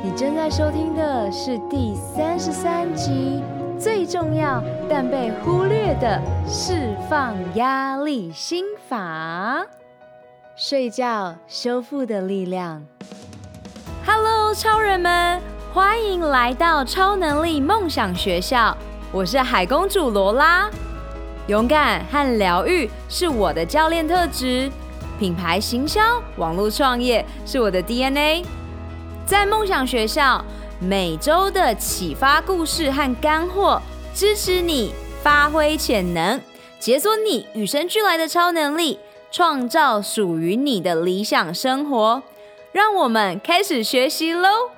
你正在收听的是第三十三集，最重要但被忽略的释放压力心法——睡觉修复的力量。Hello，超人们，欢迎来到超能力梦想学校。我是海公主罗拉。勇敢和疗愈是我的教练特质，品牌行销、网络创业是我的 DNA。在梦想学校，每周的启发故事和干货，支持你发挥潜能，解锁你与生俱来的超能力，创造属于你的理想生活。让我们开始学习喽！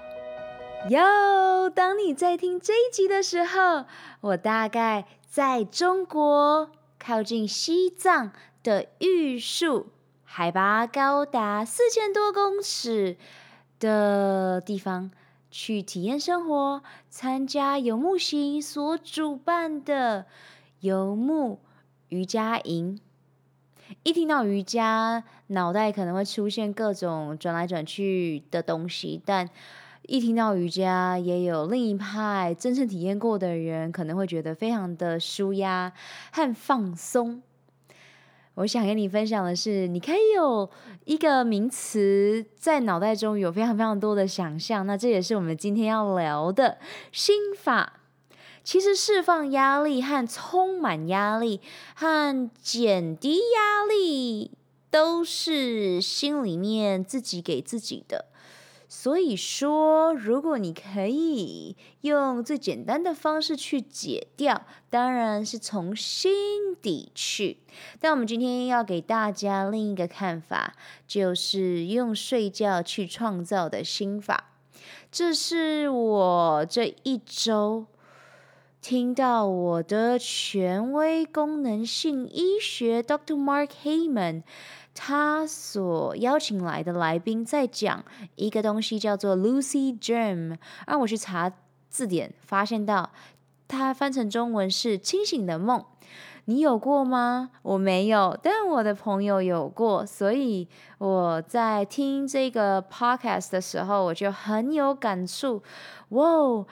哟，当你在听这一集的时候，我大概在中国靠近西藏的玉树，海拔高达四千多公尺。的地方去体验生活，参加游牧行所主办的游牧瑜伽营。一听到瑜伽，脑袋可能会出现各种转来转去的东西，但一听到瑜伽，也有另一派真正体验过的人可能会觉得非常的舒压和放松。我想跟你分享的是，你可以有一个名词在脑袋中有非常非常多的想象，那这也是我们今天要聊的心法。其实释放压力和充满压力和减低压力，都是心里面自己给自己的。所以说，如果你可以用最简单的方式去解掉，当然是从心底去。但我们今天要给大家另一个看法，就是用睡觉去创造的心法。这是我这一周听到我的权威功能性医学 Dr. Mark Heyman，。他所邀请来的来宾在讲一个东西，叫做 Lucid Dream。让我去查字典，发现到它翻成中文是“清醒的梦”。你有过吗？我没有，但我的朋友有过。所以我在听这个 podcast 的时候，我就很有感触。哇，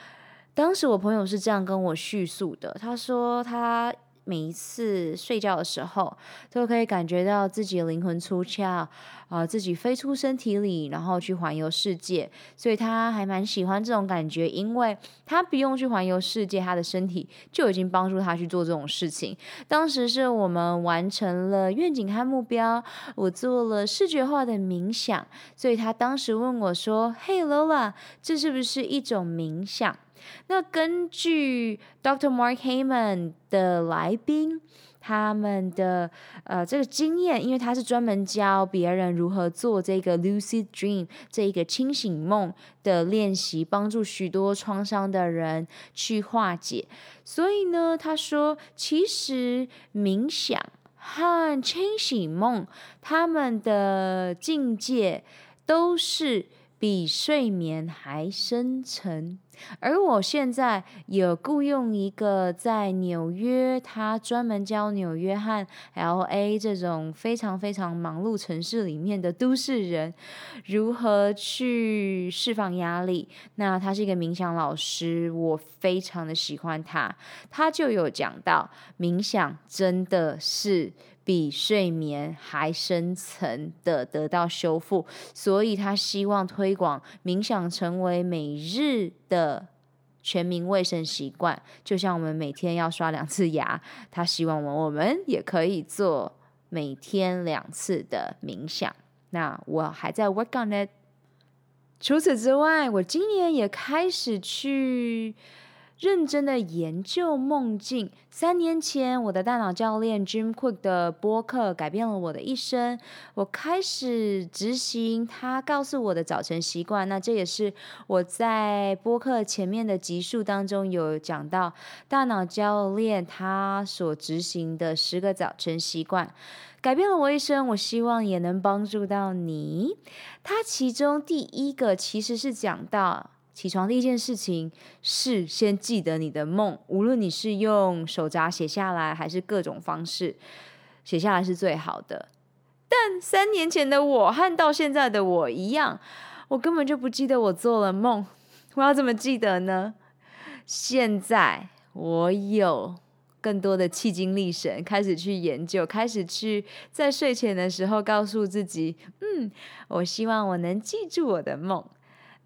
当时我朋友是这样跟我叙述的，他说他。每一次睡觉的时候，都可以感觉到自己的灵魂出窍，啊、自己飞出身体里，然后去环游世界。所以他还蛮喜欢这种感觉，因为他不用去环游世界，他的身体就已经帮助他去做这种事情。当时是我们完成了愿景和目标，我做了视觉化的冥想，所以他当时问我说：“Hey Lola，这是不是一种冥想？”那根据 Dr. Mark Hyman 的来宾，他们的呃这个经验，因为他是专门教别人如何做这个 Lucid Dream 这一个清醒梦的练习，帮助许多创伤的人去化解。所以呢，他说其实冥想和清醒梦，他们的境界都是比睡眠还深沉。而我现在有雇佣一个在纽约，他专门教纽约和 LA 这种非常非常忙碌城市里面的都市人如何去释放压力。那他是一个冥想老师，我非常的喜欢他。他就有讲到，冥想真的是。比睡眠还深层的得到修复，所以他希望推广冥想成为每日的全民卫生习惯，就像我们每天要刷两次牙，他希望我我们也可以做每天两次的冥想。那我还在 work on it。除此之外，我今年也开始去。认真的研究梦境。三年前，我的大脑教练 Jim Kwik 的播客改变了我的一生。我开始执行他告诉我的早晨习惯。那这也是我在播客前面的集数当中有讲到，大脑教练他所执行的十个早晨习惯，改变了我一生。我希望也能帮助到你。他其中第一个其实是讲到。起床第一件事情是先记得你的梦，无论你是用手札写下来，还是各种方式写下来是最好的。但三年前的我和到现在的我一样，我根本就不记得我做了梦。我要怎么记得呢？现在我有更多的气精力神，开始去研究，开始去在睡前的时候告诉自己，嗯，我希望我能记住我的梦。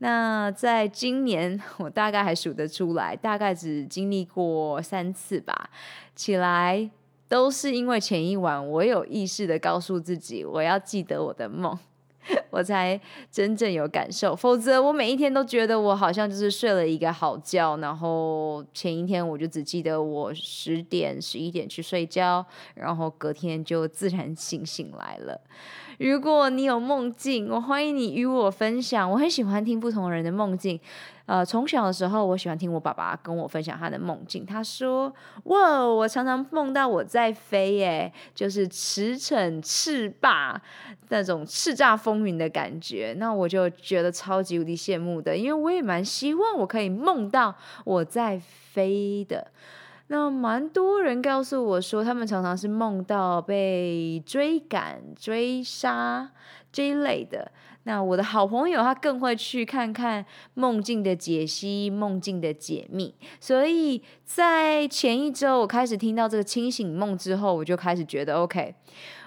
那在今年，我大概还数得出来，大概只经历过三次吧。起来都是因为前一晚我有意识的告诉自己，我要记得我的梦。我才真正有感受，否则我每一天都觉得我好像就是睡了一个好觉，然后前一天我就只记得我十点、十一点去睡觉，然后隔天就自然醒醒来了。如果你有梦境，我欢迎你与我分享。我很喜欢听不同人的梦境。呃，从小的时候，我喜欢听我爸爸跟我分享他的梦境。他说：“哇，我常常梦到我在飞，耶，就是驰骋赤霸那种叱咤风云的感觉。”那我就觉得超级无敌羡慕的，因为我也蛮希望我可以梦到我在飞的。那蛮多人告诉我说，他们常常是梦到被追赶、追杀这一类的。那我的好朋友他更会去看看梦境的解析、梦境的解密，所以在前一周我开始听到这个清醒梦之后，我就开始觉得 OK，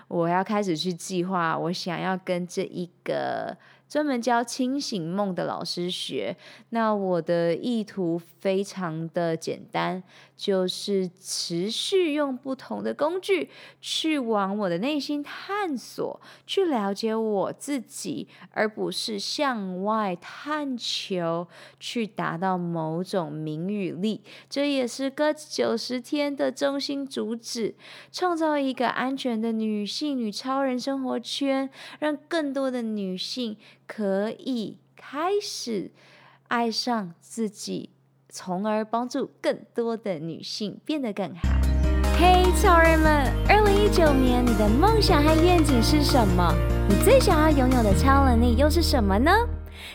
我要开始去计划，我想要跟这一个。专门教清醒梦的老师学，那我的意图非常的简单，就是持续用不同的工具去往我的内心探索，去了解我自己，而不是向外探求，去达到某种名与利。这也是 GUTS 九十天的中心主旨：创造一个安全的女性与超人生活圈，让更多的女性。可以开始爱上自己，从而帮助更多的女性变得更好。嘿，超人们！二零一九年你的梦想和愿景是什么？你最想要拥有的超能力又是什么呢？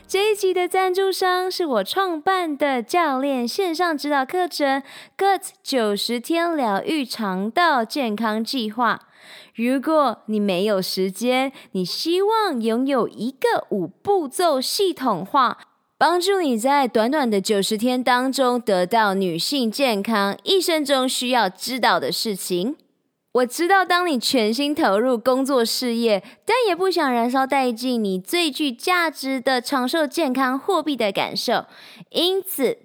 这一集的赞助商是我创办的教练线上指导课程 ——Gut 九十天疗愈肠道健康计划”。如果你没有时间，你希望拥有一个五步骤系统化，帮助你在短短的九十天当中得到女性健康一生中需要知道的事情。我知道，当你全心投入工作事业，但也不想燃烧殆尽你最具价值的长寿健康货币的感受，因此。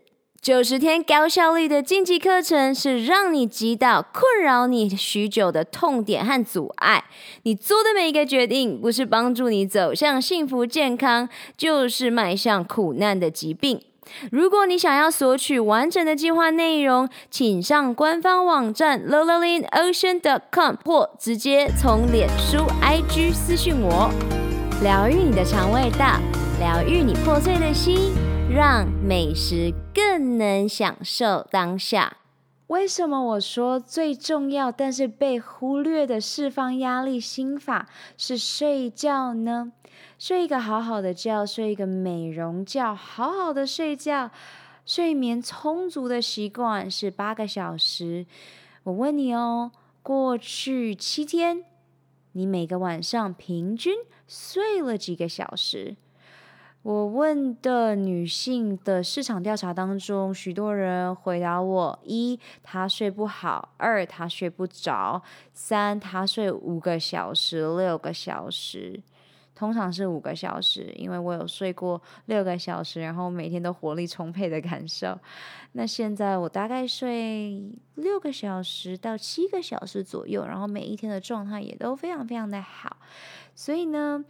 九十天高效率的晋级课程是让你击倒困扰你许久的痛点和阻碍。你做的每一个决定，不是帮助你走向幸福健康，就是迈向苦难的疾病。如果你想要索取完整的计划内容，请上官方网站 lololinocean.com 或直接从脸书 IG 私讯我。疗愈你的肠胃道，疗愈你破碎的心。让美食更能享受当下。为什么我说最重要但是被忽略的释放压力心法是睡觉呢？睡一个好好的觉，睡一个美容觉，好好的睡觉，睡眠充足的习惯是八个小时。我问你哦，过去七天，你每个晚上平均睡了几个小时？我问的女性的市场调查当中，许多人回答我：一，她睡不好；二，她睡不着；三，她睡五个小时、六个小时。通常是五个小时，因为我有睡过六个小时，然后每天都活力充沛的感受。那现在我大概睡六个小时到七个小时左右，然后每一天的状态也都非常非常的好。所以呢，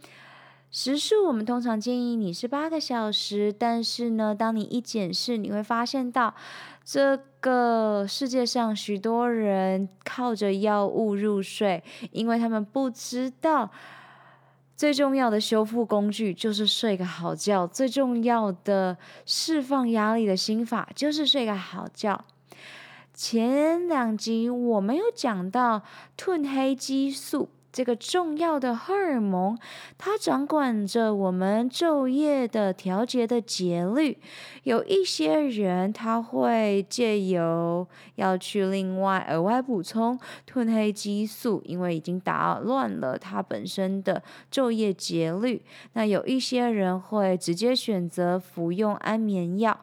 时数我们通常建议你是八个小时，但是呢，当你一检视，你会发现到这个世界上许多人靠着药物入睡，因为他们不知道最重要的修复工具就是睡个好觉，最重要的释放压力的心法就是睡个好觉。前两集我没有讲到褪黑激素。这个重要的荷尔蒙，它掌管着我们昼夜的调节的节律。有一些人他会借由要去另外额外补充褪黑激素，因为已经打乱了他本身的昼夜节律。那有一些人会直接选择服用安眠药。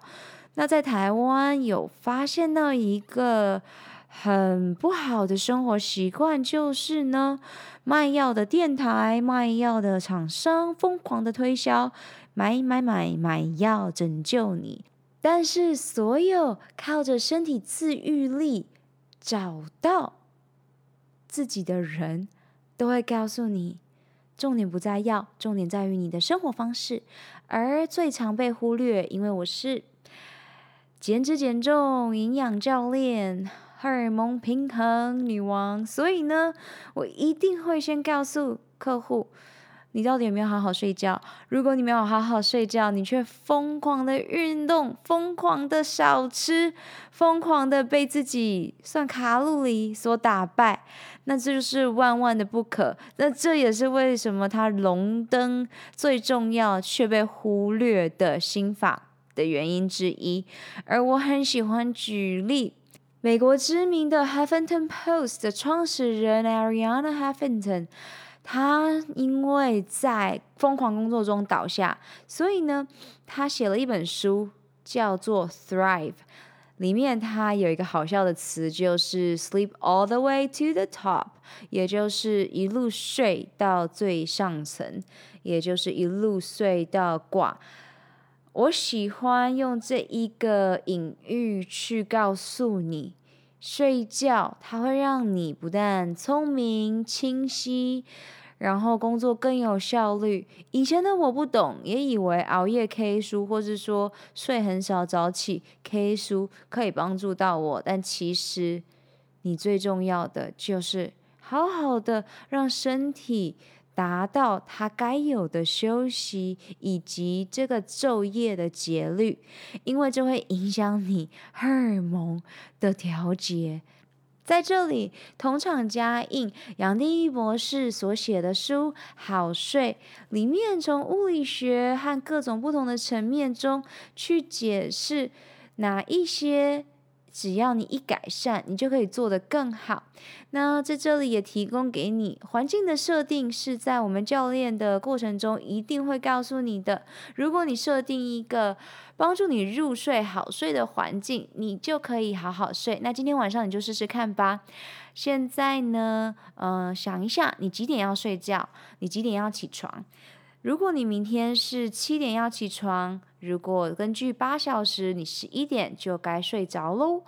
那在台湾有发现到一个很不好的生活习惯，就是呢，卖药的电台、卖药的厂商疯狂的推销，买买买买药拯救你。但是所有靠着身体自愈力找到自己的人，都会告诉你，重点不在药，重点在于你的生活方式。而最常被忽略，因为我是。减脂减重营养教练，荷尔蒙平衡女王，所以呢，我一定会先告诉客户，你到底有没有好好睡觉？如果你没有好好睡觉，你却疯狂的运动，疯狂的少吃，疯狂的被自己算卡路里所打败，那这就是万万的不可。那这也是为什么它龙灯最重要却被忽略的心法的原因之一，而我很喜欢举例，美国知名的《Huffington Post》的创始人 Arianna Huffington，他因为在疯狂工作中倒下，所以呢，他写了一本书，叫做《Thrive》，里面他有一个好笑的词，就是 “sleep all the way to the top”，也就是一路睡到最上层，也就是一路睡到挂。我喜欢用这一个隐喻去告诉你，睡觉它会让你不但聪明清晰，然后工作更有效率。以前的我不懂，也以为熬夜 K 书，或是说睡很少早起 K 书可以帮助到我，但其实你最重要的就是好好的让身体。达到他该有的休息，以及这个昼夜的节律，因为这会影响你荷尔蒙的调节。在这里，同厂加印杨定一博士所写的书《好睡》，里面从物理学和各种不同的层面中去解释哪一些。只要你一改善，你就可以做得更好。那在这里也提供给你环境的设定，是在我们教练的过程中一定会告诉你的。如果你设定一个帮助你入睡好睡的环境，你就可以好好睡。那今天晚上你就试试看吧。现在呢，嗯、想一下，你几点要睡觉？你几点要起床？如果你明天是七点要起床，如果根据八小时，你十一点就该睡着喽。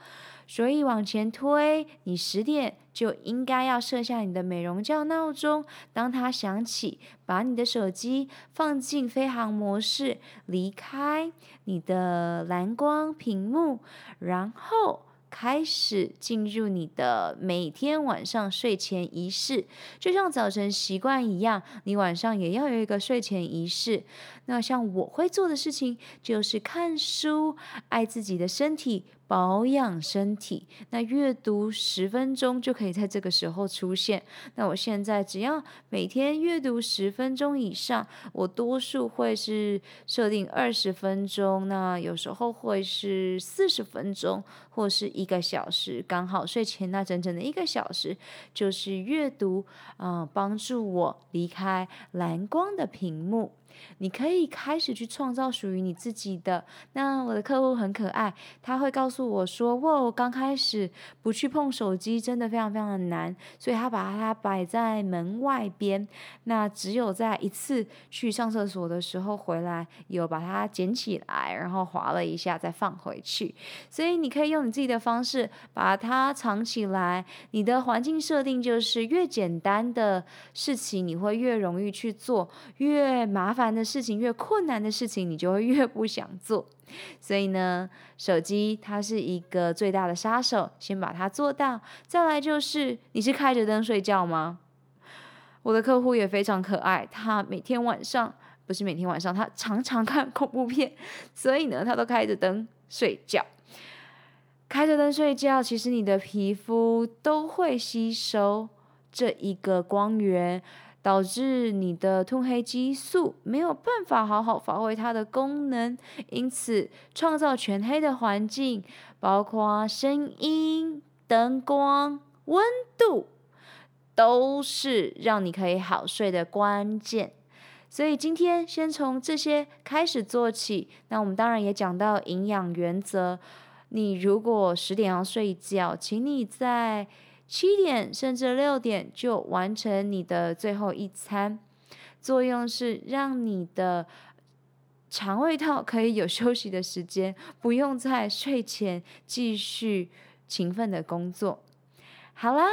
所以往前推，你十点就应该要设下你的美容觉闹钟。当它响起，把你的手机放进飞行模式，离开你的蓝光屏幕，然后。开始进入你的每天晚上睡前仪式，就像早晨习惯一样，你晚上也要有一个睡前仪式。那像我会做的事情，就是看书，爱自己的身体。保养身体，那阅读十分钟就可以在这个时候出现。那我现在只要每天阅读十分钟以上，我多数会是设定二十分钟，那有时候会是四十分钟，或是一个小时，刚好睡前那整整的一个小时就是阅读，啊、呃，帮助我离开蓝光的屏幕。你可以开始去创造属于你自己的。那我的客户很可爱，他会告诉我说：“哇，我刚开始不去碰手机，真的非常非常的难。”所以他把它摆在门外边。那只有在一次去上厕所的时候回来，有把它捡起来，然后划了一下再放回去。所以你可以用你自己的方式把它藏起来。你的环境设定就是越简单的事情，你会越容易去做；越麻烦。的事情，越困难的事情，你就会越不想做。所以呢，手机它是一个最大的杀手，先把它做到。再来就是，你是开着灯睡觉吗？我的客户也非常可爱，他每天晚上，不是每天晚上，他常常看恐怖片，所以呢，他都开着灯睡觉。开着灯睡觉，其实你的皮肤都会吸收这一个光源，导致你的褪黑激素没有办法好好发挥它的功能，因此创造全黑的环境，包括声音、灯光、温度，都是让你可以好睡的关键。所以今天先从这些开始做起。那我们当然也讲到营养原则。你如果十点要睡觉，请你在七点甚至六点就完成你的最后一餐。作用是让你的肠胃道可以有休息的时间，不用在睡前继续勤奋的工作。好啦，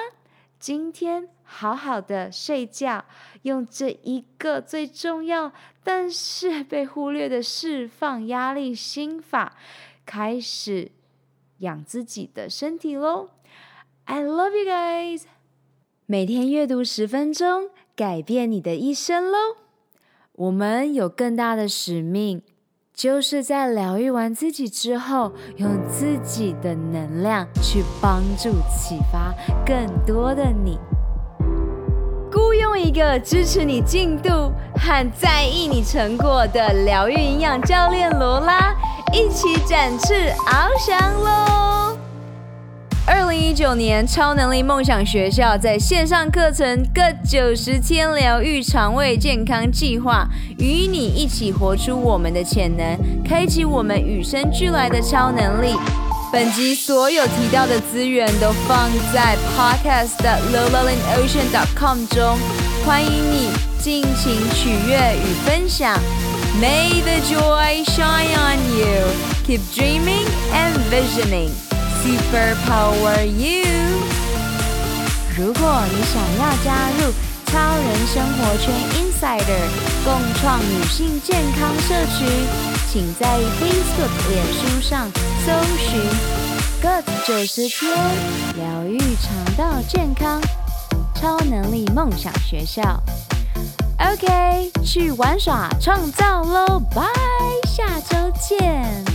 今天好好的睡觉，用这一个最重要但是被忽略的释放压力心法开始。养自己的身体喽！I love you guys。每天阅读十分钟，改变你的一生喽！我们有更大的使命，就是在疗愈完自己之后，用自己的能量去帮助、启发更多的你。雇佣一个支持你进度和在意你成果的疗愈营养教练罗拉。一起展翅翱翔喽！二零一九年超能力梦想学校在线上课程各九十天疗愈肠胃健康计划，与你一起活出我们的潜能，开启我们与生俱来的超能力。本集所有提到的资源都放在 podcast 的 lowlalinocean.com 中，欢迎你尽情取悦与分享。May the joy shine on you. Keep dreaming and visioning. Superpower you. 如果你想要加入超人生活圈 Insider 共创女性健康社区，请在 Facebook、脸书上搜寻 “Good 九十天疗愈肠道健康超能力梦想学校”。OK，去玩耍创造喽！拜，下周见。